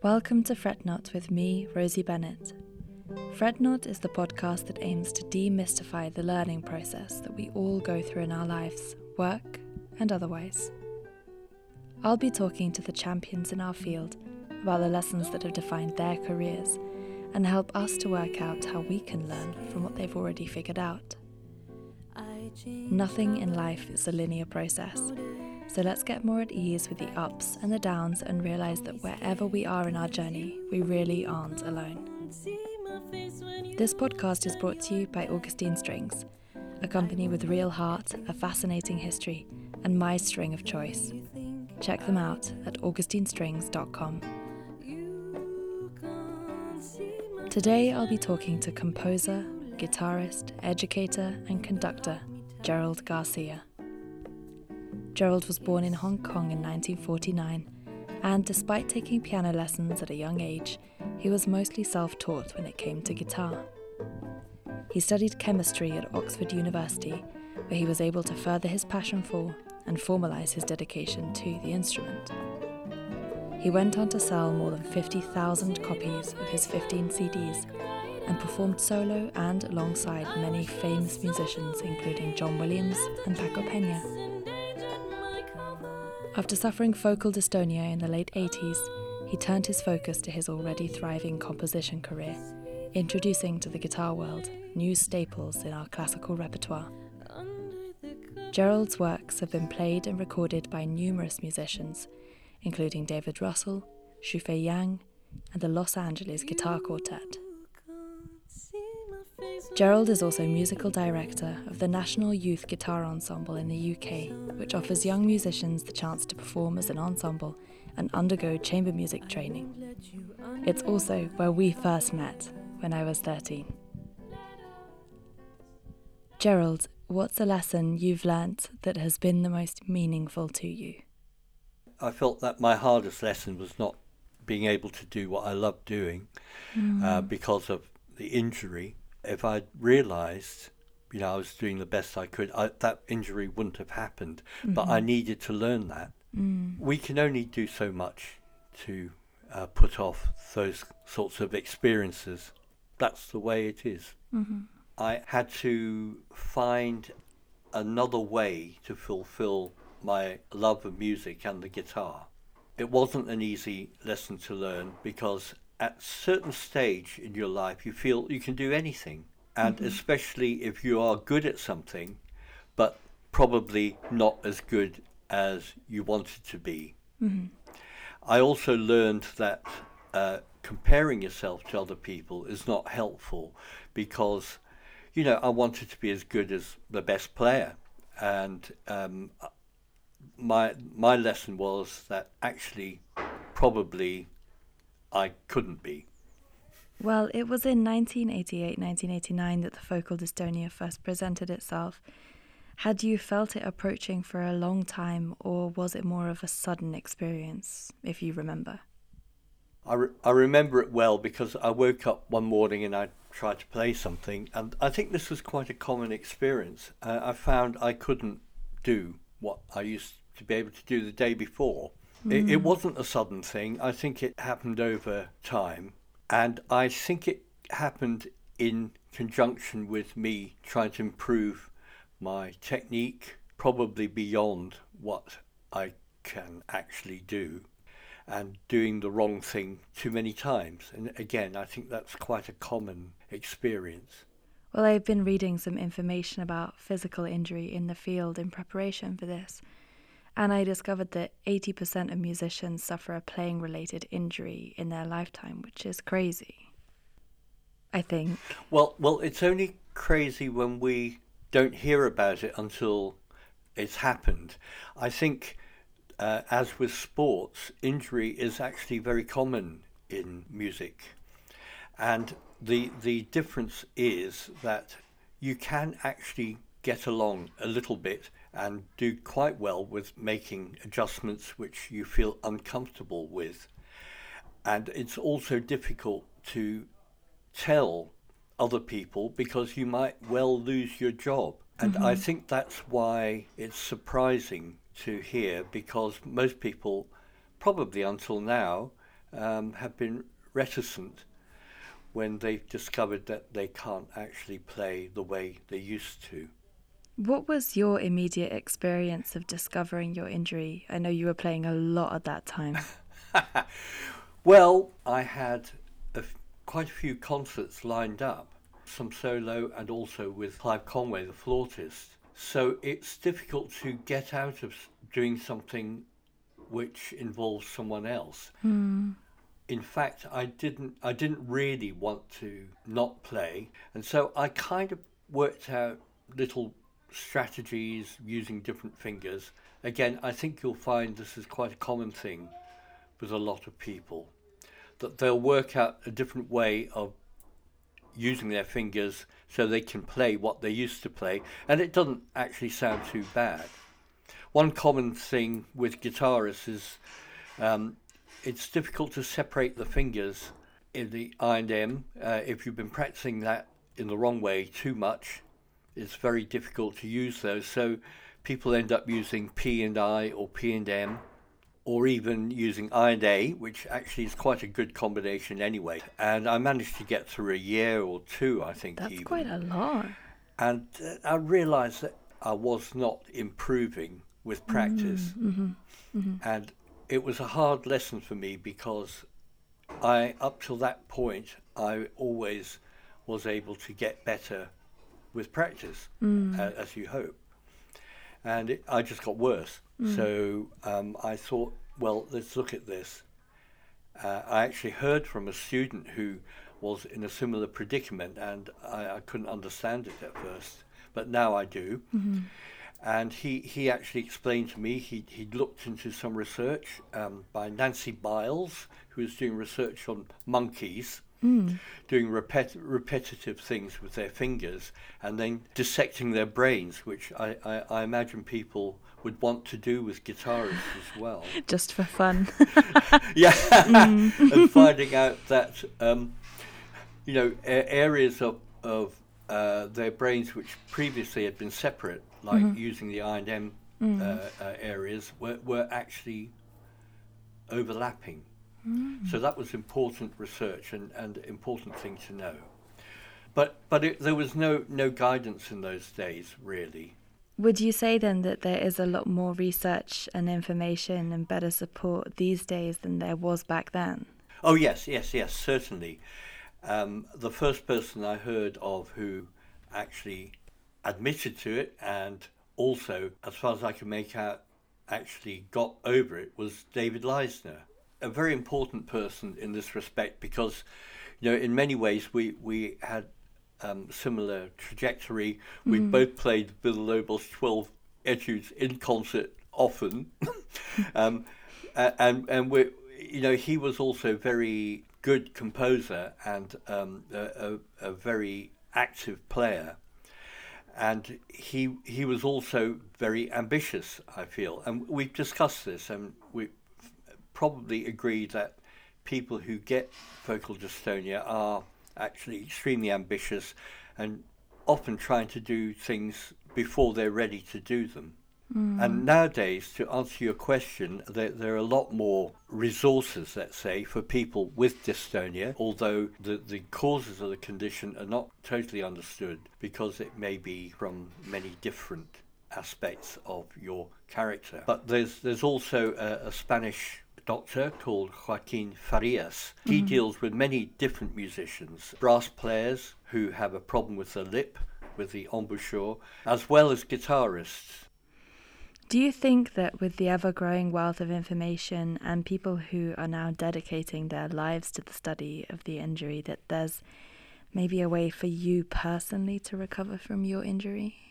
Welcome to Fret Not with me, Rosie Bennett. Fret Not is the podcast that aims to demystify the learning process that we all go through in our lives, work and otherwise. I'll be talking to the champions in our field about the lessons that have defined their careers and help us to work out how we can learn from what they've already figured out. Nothing in life is a linear process, so let's get more at ease with the ups and the downs and realize that wherever we are in our journey, we really aren't alone. This podcast is brought to you by Augustine Strings, a company with real heart, a fascinating history, and my string of choice. Check them out at augustinestrings.com. Today I'll be talking to composer, guitarist, educator, and conductor Gerald Garcia. Gerald was born in Hong Kong in 1949, and despite taking piano lessons at a young age, he was mostly self taught when it came to guitar. He studied chemistry at Oxford University, where he was able to further his passion for and formalise his dedication to the instrument. He went on to sell more than 50,000 copies of his 15 CDs and performed solo and alongside many famous musicians, including John Williams and Paco Pena. After suffering focal dystonia in the late 80s, he turned his focus to his already thriving composition career, introducing to the guitar world new staples in our classical repertoire. Gerald's works have been played and recorded by numerous musicians, including David Russell, Xuefei Yang, and the Los Angeles Guitar Quartet. Gerald is also musical director of the National Youth Guitar Ensemble in the UK, which offers young musicians the chance to perform as an ensemble and undergo chamber music training. It's also where we first met when I was 13. Gerald, what's a lesson you've learnt that has been the most meaningful to you? I felt that my hardest lesson was not being able to do what I loved doing mm. uh, because of the injury. If I'd realised, you know, I was doing the best I could, I, that injury wouldn't have happened. Mm-hmm. But I mm-hmm. needed to learn that. Mm. We can only do so much to uh, put off those sorts of experiences. That's the way it is. Mm-hmm. I had to find another way to fulfill my love of music and the guitar. It wasn't an easy lesson to learn because at certain stage in your life you feel you can do anything. And mm-hmm. especially if you are good at something, but probably not as good as you wanted to be. Mm-hmm. I also learned that uh, comparing yourself to other people is not helpful because, you know, I wanted to be as good as the best player. And um, my my lesson was that actually probably I couldn't be. Well, it was in 1988, 1989 that the focal dystonia first presented itself. Had you felt it approaching for a long time, or was it more of a sudden experience, if you remember? I, re- I remember it well because I woke up one morning and I tried to play something, and I think this was quite a common experience. Uh, I found I couldn't do what I used to be able to do the day before. Mm. It, it wasn't a sudden thing. I think it happened over time. And I think it happened in conjunction with me trying to improve my technique, probably beyond what I can actually do, and doing the wrong thing too many times. And again, I think that's quite a common experience. Well, I've been reading some information about physical injury in the field in preparation for this. And I discovered that 80% of musicians suffer a playing related injury in their lifetime, which is crazy. I think. Well, well, it's only crazy when we don't hear about it until it's happened. I think, uh, as with sports, injury is actually very common in music. And the the difference is that you can actually get along a little bit and do quite well with making adjustments which you feel uncomfortable with. And it's also difficult to tell other people because you might well lose your job. And mm-hmm. I think that's why it's surprising to hear because most people, probably until now, um, have been reticent when they've discovered that they can't actually play the way they used to. What was your immediate experience of discovering your injury? I know you were playing a lot at that time. well, I had a f- quite a few concerts lined up, some solo and also with Clive Conway, the flautist. So it's difficult to get out of doing something which involves someone else. Mm. In fact, I didn't I didn't really want to not play, and so I kind of worked out little strategies using different fingers. Again, I think you'll find this is quite a common thing with a lot of people that they'll work out a different way of using their fingers so they can play what they used to play, and it doesn't actually sound too bad. One common thing with guitarists is um, it's difficult to separate the fingers in the I and M. Uh, if you've been practicing that in the wrong way too much, it's very difficult to use those. So people end up using P and I or P and M, or even using I and A, which actually is quite a good combination anyway. And I managed to get through a year or two, I think. That's even. quite a lot. And uh, I realised that I was not improving with practice. Mm-hmm. Mm-hmm. And it was a hard lesson for me because I, up till that point, I always was able to get better with practice, Mm. uh, as you hope. And it, I just got worse. Mm. So um, I thought, well, let's look at this. Uh, I actually heard from a student who was in a similar predicament, and I, I couldn't understand it at first, but now I do. Mm-hmm. And he, he actually explained to me he he'd looked into some research um, by Nancy Biles, who was doing research on monkeys, Mm. doing repet- repetitive things with their fingers, and then dissecting their brains, which I, I, I imagine people would want to do with guitarists as well. Just for fun. yeah, Mm. and finding out that um, you know a- areas of of uh, their brains which previously had been separate, like Mhm. using the I and M Mm. uh, uh, areas, were were actually overlapping. Mm. So that was important research and, and important thing to know. But but it, there was no no guidance in those days really. Would you say then that there is a lot more research and information and better support these days than there was back then? Oh yes, yes, yes, certainly. Um, the first person I heard of who actually admitted to it and also, as far as I can make out, actually got over it was David Leisner. A very important person in this respect because, you know, in many ways we, we had um, similar trajectory. We Mm. both played Villa-Lobos' 12 etudes in concert often. um, and and we you know he was also very good composer and um, a, a, a very active player and he he was also very ambitious I feel and we've discussed this and we probably agree that people who get focal dystonia are actually extremely ambitious and often trying to do things before they're ready to do them Mm. and nowadays, to answer your question, there, there are a lot more resources, let's say, for people with dystonia, although the, the causes of the condition are not totally understood because it may be from many different aspects of your character. But there's, there's also a, a Spanish doctor called Joaquin Farias. He Mhm. deals with many different musicians, brass players who have a problem with the lip, with the embouchure, as well as guitarists. Do you think that with the ever growing wealth of information and people who are now dedicating their lives to the study of the injury, that there's maybe a way for you personally to recover from your injury?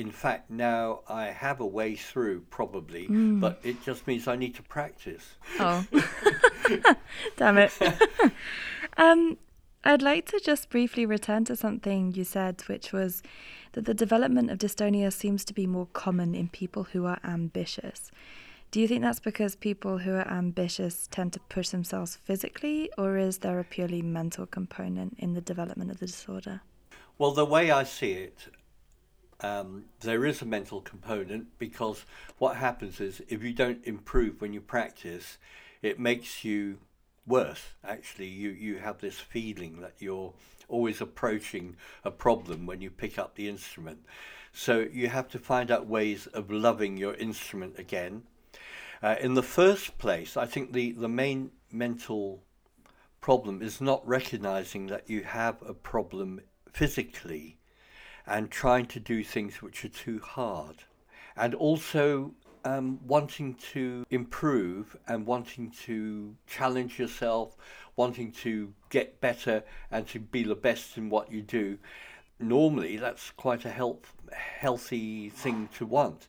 In fact, now I have a way through probably, Mm. but it just means I need to practice. Oh, damn it. um, I'd like to just briefly return to something you said, which was that the development of dystonia seems to be more common in people who are ambitious. Do you think that's because people who are ambitious tend to push themselves physically, or is there a purely mental component in the development of the disorder? Well, the way I see it, um, there is a mental component because what happens is if you don't improve when you practice, it makes you worse. Actually, you, you have this feeling that you're always approaching a problem when you pick up the instrument. So you have to find out ways of loving your instrument again. Uh, in the first place, I think the, the main mental problem is not recognizing that you have a problem physically and trying to do things which are too hard. And also um, wanting to improve and wanting to challenge yourself, wanting to get better and to be the best in what you do. Normally, that's quite a health, healthy thing to want.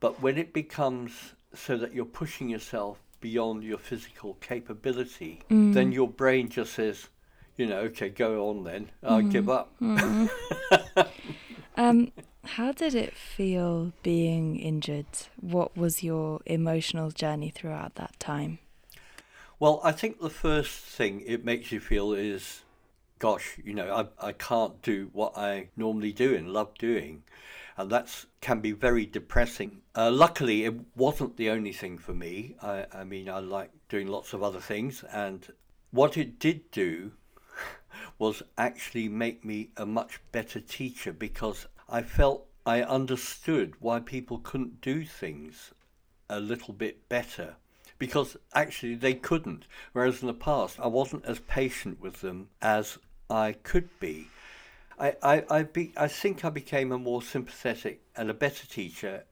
But when it becomes so that you're pushing yourself beyond your physical capability, mm. then your brain just says, you know, okay, go on then. I mm. give up. Mm. um, how did it feel being injured? What was your emotional journey throughout that time? Well, I think the first thing it makes you feel is, gosh, you know, I, I can't do what I normally do and love doing. And that can be very depressing. Uh, luckily, it wasn't the only thing for me. I, I mean, I like doing lots of other things. And what it did do was actually make me a much better teacher because I felt I understood why people couldn't do things a little bit better because actually they couldn't. Whereas in the past, I wasn't as patient with them as I could be. I, I, I, be, I think I became a more sympathetic and a better teacher,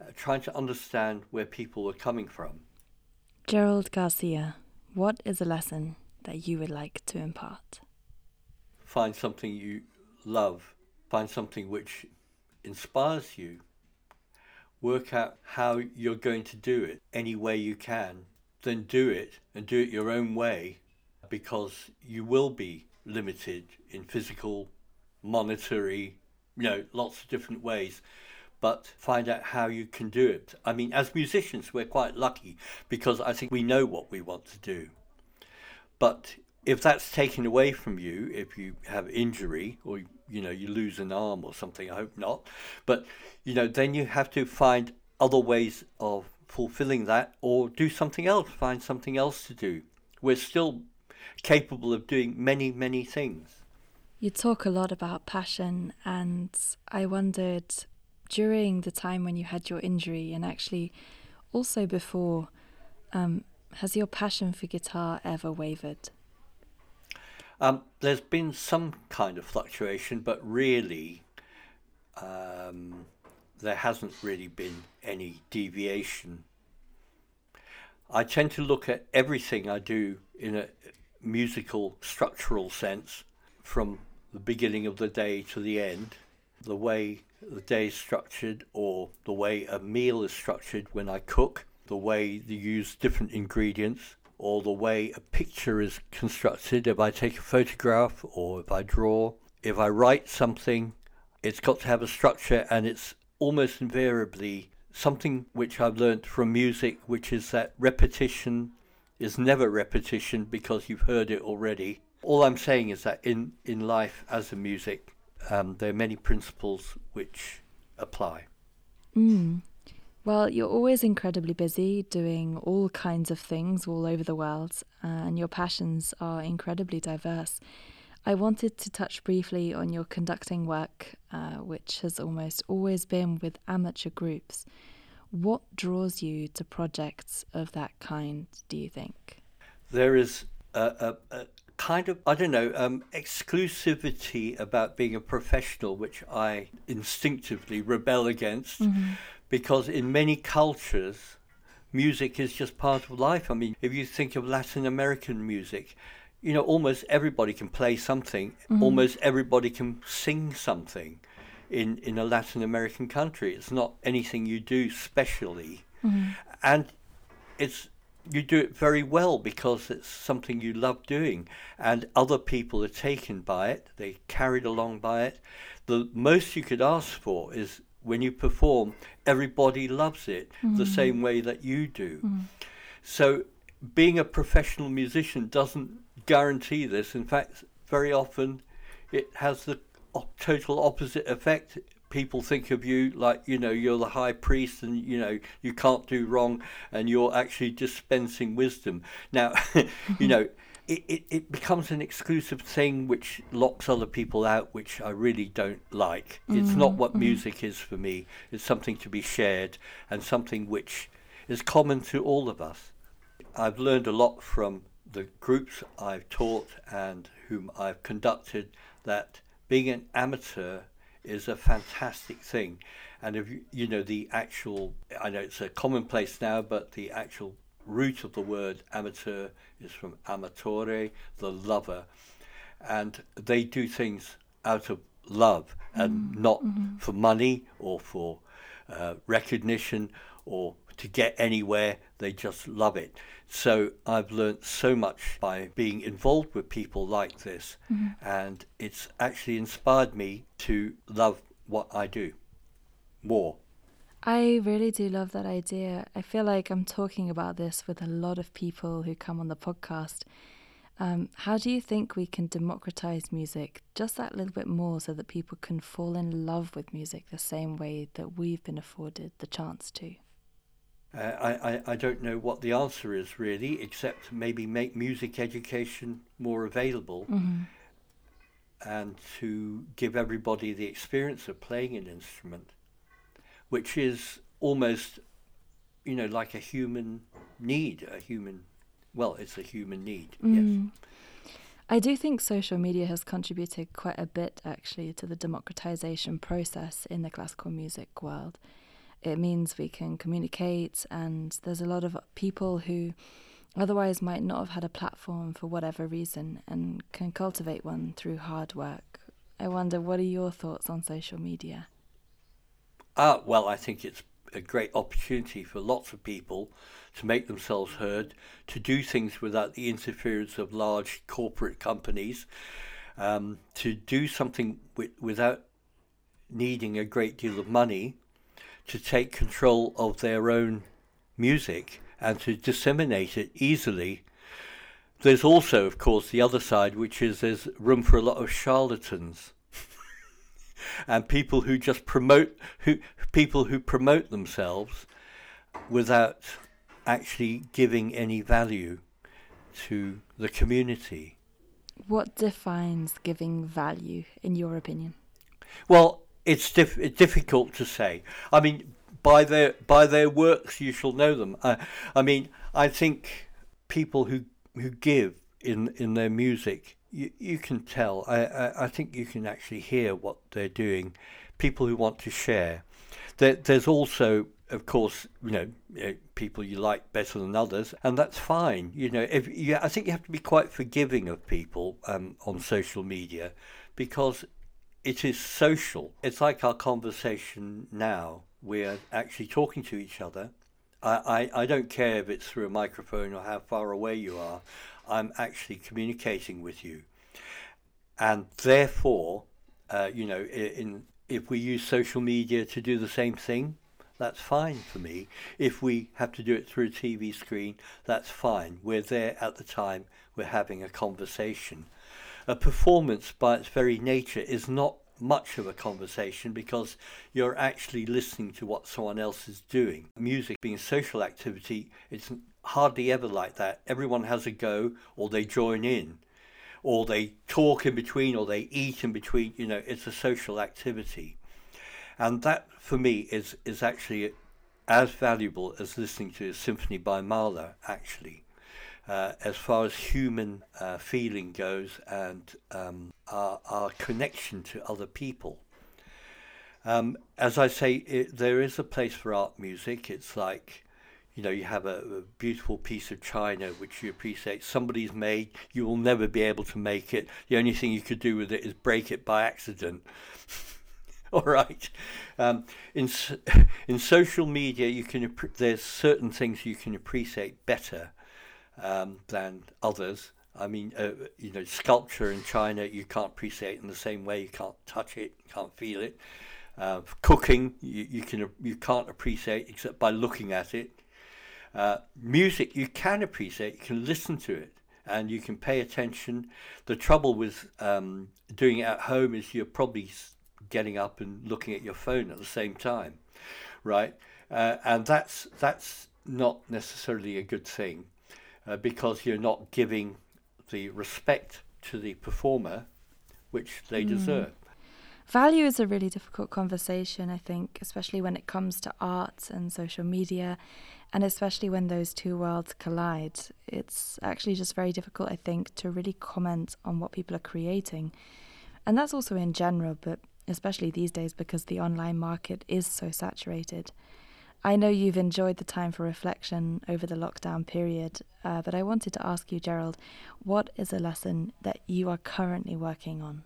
uh, trying to understand where people were coming from. Gerald Garcia, what is a lesson that you would like to impart? Find something you love, find something which inspires you. Work out how you're going to do it any way you can. Then do it and do it your own way because you will be limited in physical, monetary, you know, lots of different ways. But find out how you can do it. I mean, as musicians, we're quite lucky because I think we know what we want to do. But if that's taken away from you, if you have injury or you know you lose an arm or something, I hope not, but you know then you have to find other ways of fulfilling that or do something else, find something else to do. We're still capable of doing many many things. You talk a lot about passion, and I wondered during the time when you had your injury, and actually also before, um, has your passion for guitar ever wavered? Um, there's been some kind of fluctuation, but really, um, there hasn't really been any deviation. I tend to look at everything I do in a musical structural sense from the beginning of the day to the end. The way the day is structured, or the way a meal is structured when I cook, the way you use different ingredients, or the way a picture is constructed. If I take a photograph or if I draw, if I write something, it's got to have a structure and it's almost invariably something which I've learnt from music, which is that repetition is never repetition because you've heard it already. All I'm saying is that in, in life as a music, um, there are many principles which apply. Mm. Well, you're always incredibly busy doing all kinds of things all over the world, and your passions are incredibly diverse. I wanted to touch briefly on your conducting work, uh, which has almost always been with amateur groups. What draws you to projects of that kind, do you think? There is a, a, a kind of, I don't know, um, exclusivity about being a professional, which I instinctively rebel against. Mm-hmm because in many cultures, music is just part of life. I mean, if you think of Latin American music, you know, almost everybody can play something, mm-hmm. almost everybody can sing something in, in a Latin American country. It's not anything you do specially. Mm-hmm. And it's you do it very well because it's something you love doing and other people are taken by it they're carried along by it the most you could ask for is when you perform, everybody loves it mm. the same way that you do. Mm. So, being a professional musician doesn't guarantee this. In fact, very often it has the total opposite effect. people think of you like you know you're the high priest and you know you can't do wrong and you're actually dispensing wisdom now you know it, it, it becomes an exclusive thing which locks other people out which i really don't like mm-hmm. it's not what mm-hmm. music is for me it's something to be shared and something which is common to all of us i've learned a lot from the groups i've taught and whom i've conducted that being an amateur is a fantastic thing. And if you, you know the actual, I know it's a commonplace now, but the actual root of the word amateur is from amatore, the lover, and they do things out of love and mm-hmm. not mm-hmm. for money or for uh, recognition or to get anywhere. They just love it. So I've learned so much by being involved with people like this, mm-hmm. and it's actually inspired me to love what I do more. I really do love that idea. I feel like I'm talking about this with a lot of people who come on the podcast. Um, how do you think we can democratize music just that little bit more so that people can fall in love with music the same way that we've been afforded the chance to? Uh, I, I, I don't know what the answer is really, except maybe make music education more available mm-hmm. and to give everybody the experience of playing an instrument, which is almost, you know, like a human need, a human, well, it's a human need, mm. yes. I do think social media has contributed quite a bit actually to the democratization process in the classical music world it means we can communicate, and there's a lot of people who otherwise might not have had a platform for whatever reason and can cultivate one through hard work. I wonder, what are your thoughts on social media? Uh, well, I think it's a great opportunity for lots of people to make themselves heard, to do things without the interference of large corporate companies, um, to do something w- without needing a great deal of money to take control of their own music and to disseminate it easily. There's also, of course, the other side, which is there's room for a lot of charlatans and people who just promote who people who promote themselves without actually giving any value to the community. What defines giving value, in your opinion? Well, it's, dif- it's difficult to say. I mean, by their by their works you shall know them. I, I mean, I think people who who give in in their music, you, you can tell. I, I, I think you can actually hear what they're doing. People who want to share. There, there's also of course, you know, people you like better than others, and that's fine. You know, if you, I think you have to be quite forgiving of people um, on social media, because it is social. It's like our conversation now. We're actually talking to each other. I, I, I don't care if it's through a microphone or how far away you are. I'm actually communicating with you. And therefore, uh, you know, in, if we use social media to do the same thing, that's fine for me. If we have to do it through a TV screen, that's fine. We're there at the time, we're having a conversation a performance by its very nature is not much of a conversation because you're actually listening to what someone else is doing. Music being a social activity, it's hardly ever like that. Everyone has a go or they join in or they talk in between or they eat in between. You know, it's a social activity. And that for me is, is actually as valuable as listening to a symphony by Mahler, actually uh, as far as human uh, feeling goes and um, our, our, connection to other people. Um, as I say, it, there is a place for art music. It's like, you know, you have a, a, beautiful piece of china which you appreciate. Somebody's made, you will never be able to make it. The only thing you could do with it is break it by accident. All right. Um, in in social media, you can there's certain things you can appreciate better um, than others. I mean, uh, you know, sculpture in China you can't appreciate in the same way. You can't touch it, you can't feel it. Uh, cooking you, you can you can't appreciate except by looking at it. Uh, music you can appreciate. You can listen to it and you can pay attention. The trouble with um, doing it at home is you're probably getting up and looking at your phone at the same time, right? Uh, and that's that's not necessarily a good thing uh, because you're not giving the respect to the performer which they mm. deserve. Value is a really difficult conversation, I think, especially when it comes to art and social media, and especially when those two worlds collide. It's actually just very difficult, I think, to really comment on what people are creating. And that's also in general, but especially these days because the online market is so saturated. I know you've enjoyed the time for reflection over the lockdown period, uh, but I wanted to ask you, Gerald, what is a lesson that you are currently working on?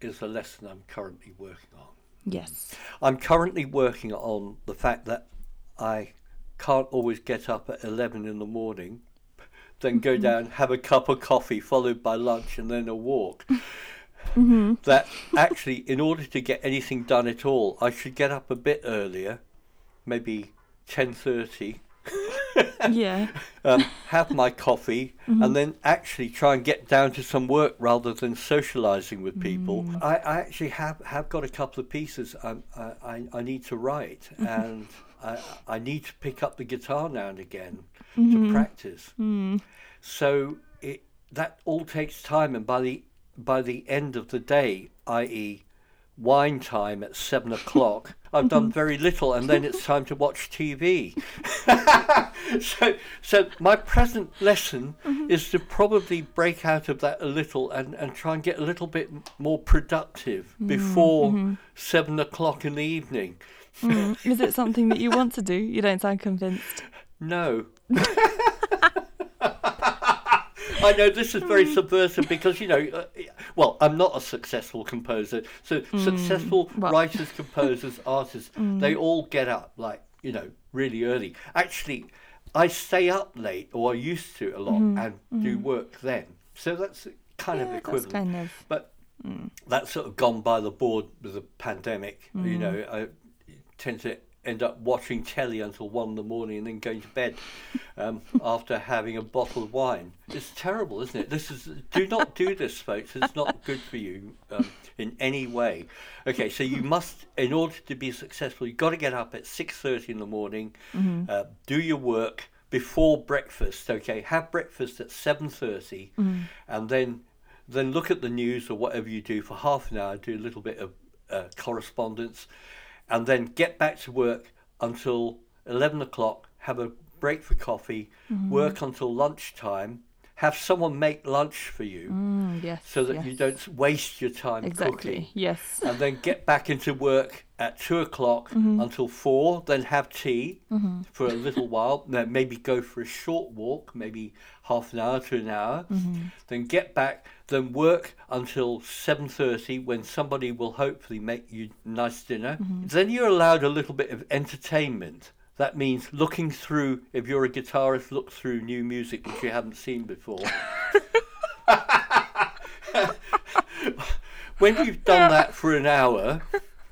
Is a lesson I'm currently working on? Yes. I'm currently working on the fact that I can't always get up at 11 in the morning, then go mm-hmm. down, have a cup of coffee, followed by lunch, and then a walk mm-hmm. that actually, in order to get anything done at all, I should get up a bit earlier, maybe ten thirty. Yeah. Um, have my coffee mm-hmm. and then actually try and get down to some work rather than socializing with people. Mm. I, I, actually have, have got a couple of pieces I, I, I need to write mm-hmm. and I, I need to pick up the guitar now and again mm-hmm. to practice. Mm. So it that all takes time, and by the by the end of the day, i.e., wine time at seven o'clock, I've done very little, and then it's time to watch TV. so, so my present lesson mm-hmm. is to probably break out of that a little and, and try and get a little bit more productive mm-hmm. before mm-hmm. seven o'clock in the evening. Mm. Is it something that you want to do? You don't sound convinced. No. I know this is very subversive because you know, uh, well, I'm not a successful composer. So mm, successful well. writers, composers, artists, mm. they all get up like you know really early. Actually, I stay up late, or I used to a lot, mm. and do mm-hmm. work then. So that's kind yeah, of equivalent. Kind of. But mm. that's sort of gone by the board with the pandemic. You mm. know, I tend to end up watching telly until one in the morning and then going to bed um, after having a bottle of wine. It's terrible, isn't it? This is do not do this, folks. It's not good for you um, in any way. Okay, so you must, in order to be successful, you've got to get up at six thirty in the morning, mm-hmm. uh, do your work before breakfast. Okay, have breakfast at seven thirty, mm mm-hmm. and then then look at the news or whatever you do for half an hour. Do a little bit of uh, correspondence and then get back to work until 11 o'clock, have a break for coffee, mm-hmm. work until lunchtime, have someone make lunch for you mm, yes, so that yes. you don't waste your time exactly, cooking. Yes. And then get back into work at two o'clock mm-hmm. until four, then have tea mm-hmm. for a little while, then maybe go for a short walk, maybe half an hour to an hour, mm-hmm. then get back, then work until 7.30 when somebody will hopefully make you nice dinner. Mm-hmm. Then you're allowed a little bit of entertainment that means looking through, if you're a guitarist, look through new music which you haven't seen before. when you've done that for an hour,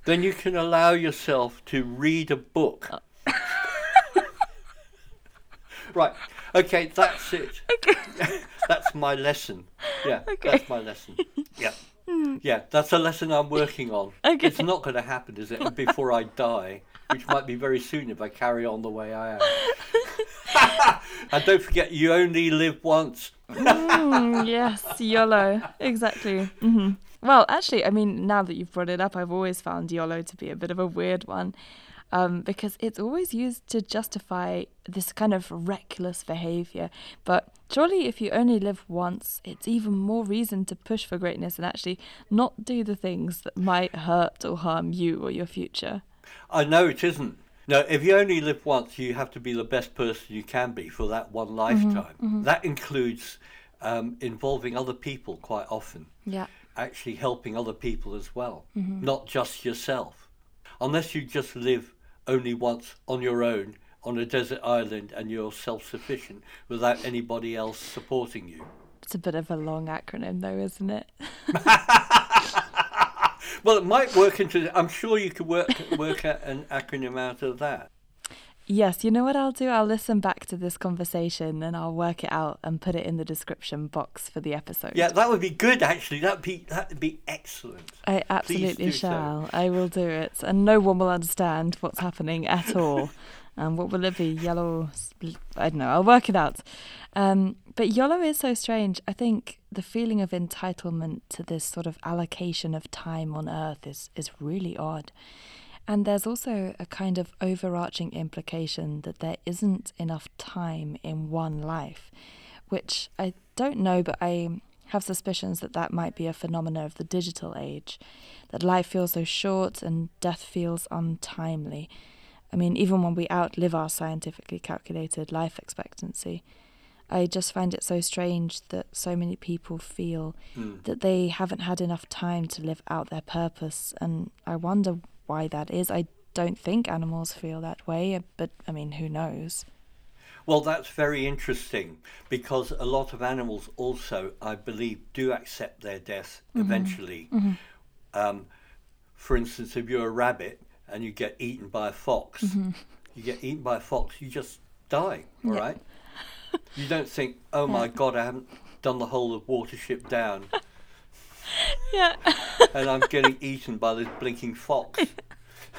then you can allow yourself to read a book. right. Okay, that's it. Okay. that's my lesson. Yeah, okay. that's my lesson. Yeah. Hmm. Yeah, that's a lesson I'm working on. Okay. It's not going to happen, is it, before I die? Which might be very soon if I carry on the way I am. and don't forget, you only live once. mm, yes, YOLO, exactly. Mm-hmm. Well, actually, I mean, now that you've brought it up, I've always found YOLO to be a bit of a weird one. Um, because it's always used to justify this kind of reckless behavior. But surely, if you only live once, it's even more reason to push for greatness and actually not do the things that might hurt or harm you or your future. I know it isn't. No, if you only live once, you have to be the best person you can be for that one mm-hmm, lifetime. Mm-hmm, mm-hmm. That includes um, involving other people quite often. Yeah. Actually helping other people as well, mm-hmm. not just yourself. Unless you just live only once on your own on a desert island and you're self sufficient without anybody else supporting you. It's a bit of a long acronym, though, isn't it? Well, it might work into. I'm sure you could work work an acronym out of that. Yes, you know what I'll do? I'll listen back to this conversation and I'll work it out and put it in the description box for the episode. Yeah, that would be good actually. That'd be that'd be excellent. I absolutely shall. so. I will do it. And no one will understand what's happening at all. And what will it be? Yellow? I don't know. I'll work it out. Um, but YOLO is so strange. I think the feeling of entitlement to this sort of allocation of time on Earth is, is really odd. And there's also a kind of overarching implication that there isn't enough time in one life, which I don't know, but I have suspicions that that might be a phenomena of the digital age, that life feels so short and death feels untimely. I mean, even when we outlive our scientifically calculated life expectancy, I just find it so strange that so many people feel Mm. that they haven't had enough time to live out their purpose, and I wonder why that is. I don't think animals feel that way, but I mean, who knows? Well, that's very interesting because a lot of animals also, I believe, do accept their death eventually. Um, for instance, if you're a rabbit and you get eaten by a fox, mm-hmm. you get eaten by a fox, you just die, all Yeah. right? You don't think, oh my God, I haven't done the whole of Watership Down Yeah. and I'm getting eaten by this blinking fox.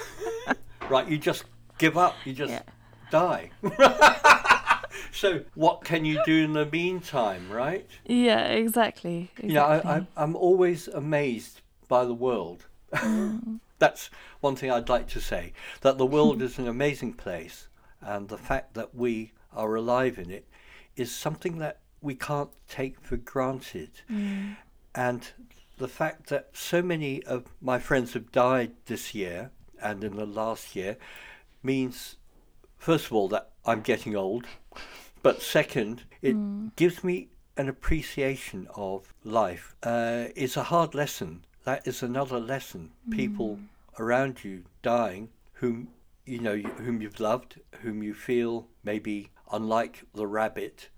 right, you just give up, you just Yeah. die. so, what can you do in the meantime, right? yeah, exactly. exactly. Know, I, I, I'm always amazed by the world. Mm. That's one thing I'd like to say that the world is an amazing place, and the fact that we are alive in it is something that we can't take for granted. And the fact that so many of my friends have died this year and in the last year means, first of all, that I'm getting old, but second, it gives me an appreciation of life. Uh, it's a hard lesson. That is another lesson. People mm. around you dying, whom you know, whom you've loved, whom you feel maybe unlike the rabbit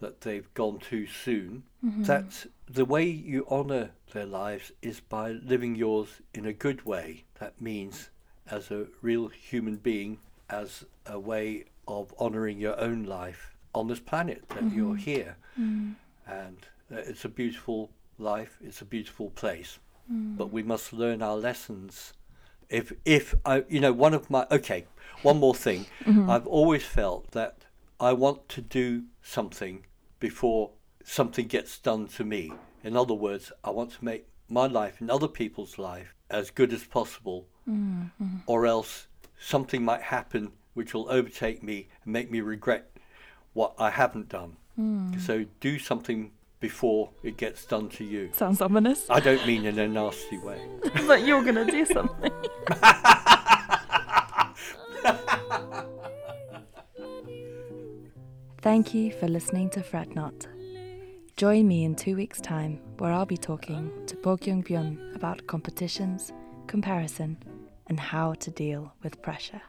that they've gone too soon. Mm-hmm. That the way you honour their lives is by living yours in a good way. That means as a real human being, as a way of honouring your own life on this planet that mm-hmm. you're here. Mm. And uh, it's a beautiful life, it's a beautiful place. Mm. But we must learn our lessons. If, if I, you know, one of my, okay, one more thing. Mm-hmm. I've always felt that I want to do something before something gets done to me. In other words, I want to make my life and other people's life as good as possible, mm-hmm. or else something might happen which will overtake me and make me regret what I haven't done. Mm. So do something before it gets done to you. Sounds ominous, I don't mean in a nasty way. but you're gonna do something. Thank you for listening to Fret Not. Join me in two weeks' time, where I'll be talking to Bo Kyung Byun about competitions, comparison, and how to deal with pressure.